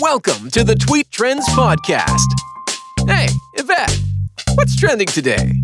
Welcome to the Tweet Trends Podcast. Hey, Yvette, what's trending today?